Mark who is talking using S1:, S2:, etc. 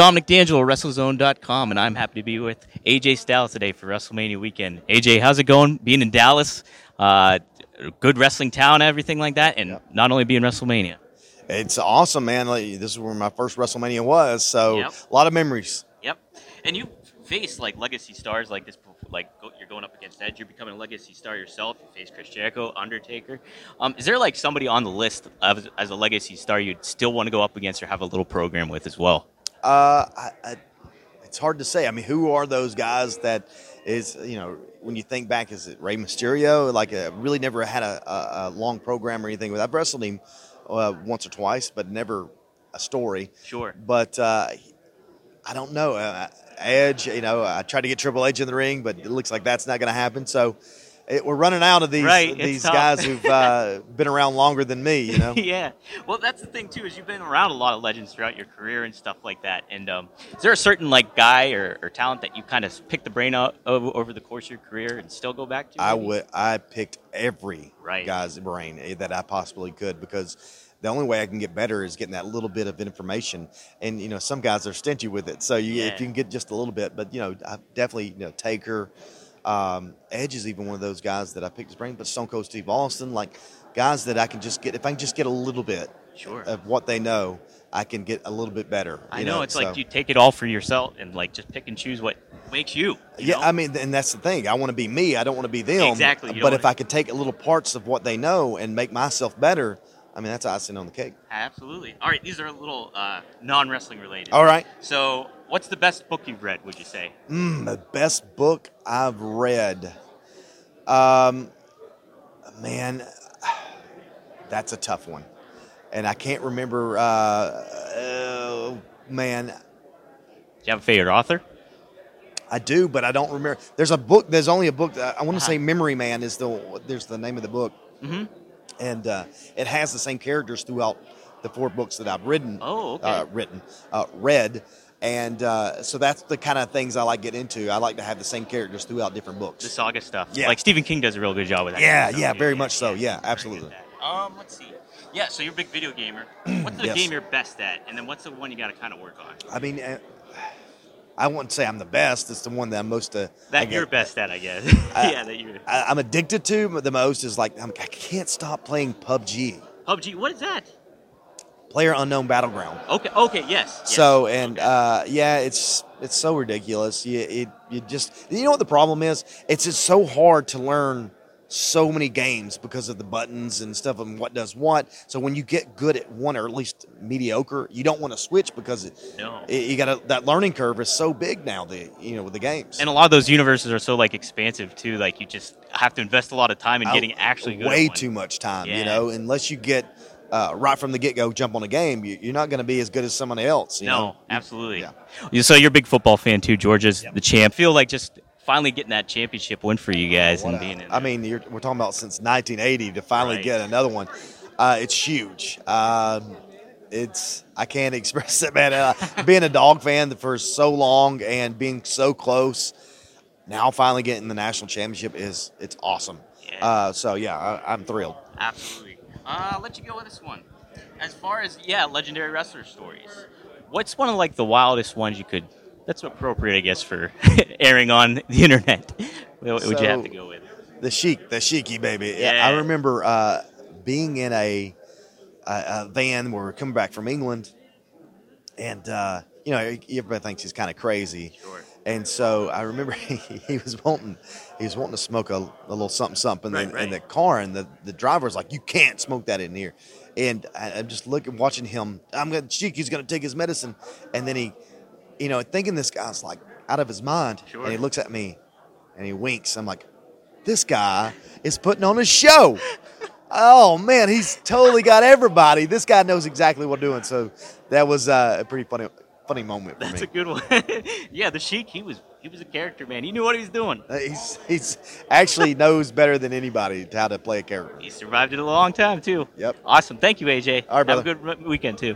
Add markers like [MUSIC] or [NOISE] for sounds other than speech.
S1: Dominic D'Angelo, WrestleZone.com, and I'm happy to be with AJ Styles today for WrestleMania weekend. AJ, how's it going being in Dallas? Uh, good wrestling town, everything like that, and
S2: Yep.
S1: not only being WrestleMania.
S2: It's awesome, man. Like, this is where my first WrestleMania was, so
S1: Yep.
S2: a lot of memories.
S1: Yep. And you face like legacy stars like this, like go, you're going up against Edge. You're becoming a legacy star yourself. You face Chris Jericho, Undertaker. Um, is there like somebody on the list of, as a legacy star you'd still want to go up against or have a little program with as well?
S2: Uh, I, I, it's hard to say. I mean, who are those guys that is you know when you think back, is it Rey Mysterio? Like, uh, really never had a, a, a long program or anything. I've wrestled him uh, once or twice, but never a story.
S1: Sure.
S2: But uh, I don't know. Uh, Edge, you know, I tried to get Triple H in the ring, but it looks like that's not going to happen. So it, we're running out of these
S1: Right,
S2: these guys who've uh, [LAUGHS] been around longer than me. You know. [LAUGHS]
S1: yeah. Well, that's the thing too is you've been around a lot of legends throughout your career and stuff like that. And um, is there a certain like guy or, or talent that you kind of pick the brain out over, over the course of your career and still go back to?
S2: I would. I picked every
S1: Right.
S2: guy's brain eh, that I possibly could because the only way I can get better is getting that little bit of information. And you know, some guys are stingy with it, so you,
S1: Yeah.
S2: if you can get just a little bit, but you know, I definitely you know Taker, um, Edge is even one of those guys that I picked his brain. But Stone Cold Steve Austin, like guys that I can just get if I can just get a little bit
S1: Sure.
S2: of what they know, I can get a little bit better.
S1: I
S2: you
S1: know, it's
S2: so.
S1: like you take it all for yourself and like just pick and choose what makes you. you
S2: Yeah,
S1: know?
S2: I mean, and that's the thing. I want to be me. I don't want to be them.
S1: Exactly,
S2: But if I could take little parts of what they know and make myself better, I mean, that's icing on the cake.
S1: absolutely. All right, these are a little uh, non-wrestling related.
S2: All right.
S1: So, what's the best book you've read? Would you say?
S2: Mm, the best book I've read. Um, man, that's a tough one, and I can't remember. Uh, oh, man,
S1: Do you have a favorite author?
S2: I do, but I don't remember. There's a book. There's only a book. That, I want to
S1: Uh-huh.
S2: say Memory Man is the. There's the name of the book.
S1: Mm-hmm.
S2: And uh, it has the same characters throughout the four books that I've written.
S1: Oh, okay.
S2: Uh, written, uh, read, and uh, so that's the kind of things I like to get into. I like to have the same characters throughout different books.
S1: The saga stuff.
S2: Yeah.
S1: Like Stephen King does a real good job with that.
S2: Yeah,
S1: kind of
S2: yeah, very much so. Yeah, absolutely.
S1: good at that. Um, let's see. Yeah, so you're a big video gamer. [CLEARS THROAT] What's the
S2: Yes.
S1: game you're best at, and then what's the one you got to kind of work on?
S2: I mean, uh, I wouldn't say I'm the best. It's the one that I'm most. Uh,
S1: That
S2: guess-
S1: you're best at, I guess. [LAUGHS]
S2: I- [LAUGHS]
S1: yeah, that you're.
S2: I, I'm addicted to the most is like I'm, I can't stop playing PUBG,
S1: PUBG. What is that?
S2: Player Unknown Battleground.
S1: Okay. Okay. Yes. yes.
S2: So and
S1: Okay.
S2: uh, yeah, it's it's so ridiculous. You it you just you know what the problem is? It's just so hard to learn so many games because of the buttons and stuff and what does what. So when you get good at one or at least mediocre, you don't want to switch because it,
S1: No.
S2: it- you got that learning curve is so big now. The you know with the games.
S1: and a lot of those universes are so like expansive too. Like you just have to invest a lot of time in
S2: I-
S1: getting actually
S2: way too much time.
S1: Yeah.
S2: You know, unless you get uh, right from the get go, jump on a game, you, you're not going to be as good as someone else. You
S1: no,
S2: know?
S1: absolutely.
S2: Yeah.
S1: You- So you're a big football fan too. Georgia's the champ. Feel like just finally getting that championship win for you guys and
S2: a-
S1: being in.
S2: I mean, you're, we're talking about since 1980 to finally
S1: Right.
S2: get another one. Uh, it's huge. Um, it's I can't [LAUGHS] express it, man. Uh, being a dog fan for so long and being so close, now finally getting the national championship is it's awesome.
S1: Yeah.
S2: Uh, so yeah, I, I'm thrilled.
S1: Absolutely. Uh, I'll let you go with this one. As far as yeah, legendary wrestler stories. What's one of like the wildest ones you could? That's appropriate, I guess, for [LAUGHS] airing on the internet. What would you have to go with?
S2: The Sheik, the Sheiky baby.
S1: Yeah.
S2: I remember uh, being in a, a, a van where we we're coming back from England, and uh, you know everybody thinks he's kind of crazy.
S1: Sure.
S2: And so I remember [LAUGHS] he, he was wanting he was wanting to smoke a, a little something something
S1: Right,
S2: in,
S1: right.
S2: in the car, and the, the driver was like, "You can't smoke that in here." And I, I'm just looking, watching him. I'm gonna cheek. He's gonna take his medicine, and then he, you know, thinking this guy's like out of his mind,
S1: Sure.
S2: and he looks at me, and he winks. I'm like, "This guy is putting on a show." [LAUGHS] Oh man, he's totally got everybody. This guy knows exactly what doing. So that was uh, a pretty funny, funny moment for
S1: That's
S2: me.
S1: a good one. [LAUGHS] yeah, the Sheik. He was he was a character, man. He knew what he was doing.
S2: Uh, He's he's actually [LAUGHS] knows better than anybody how to play a character.
S1: He survived it a long time too.
S2: Yep.
S1: Awesome. Thank you, AJ.
S2: All right,
S1: Have a good weekend too.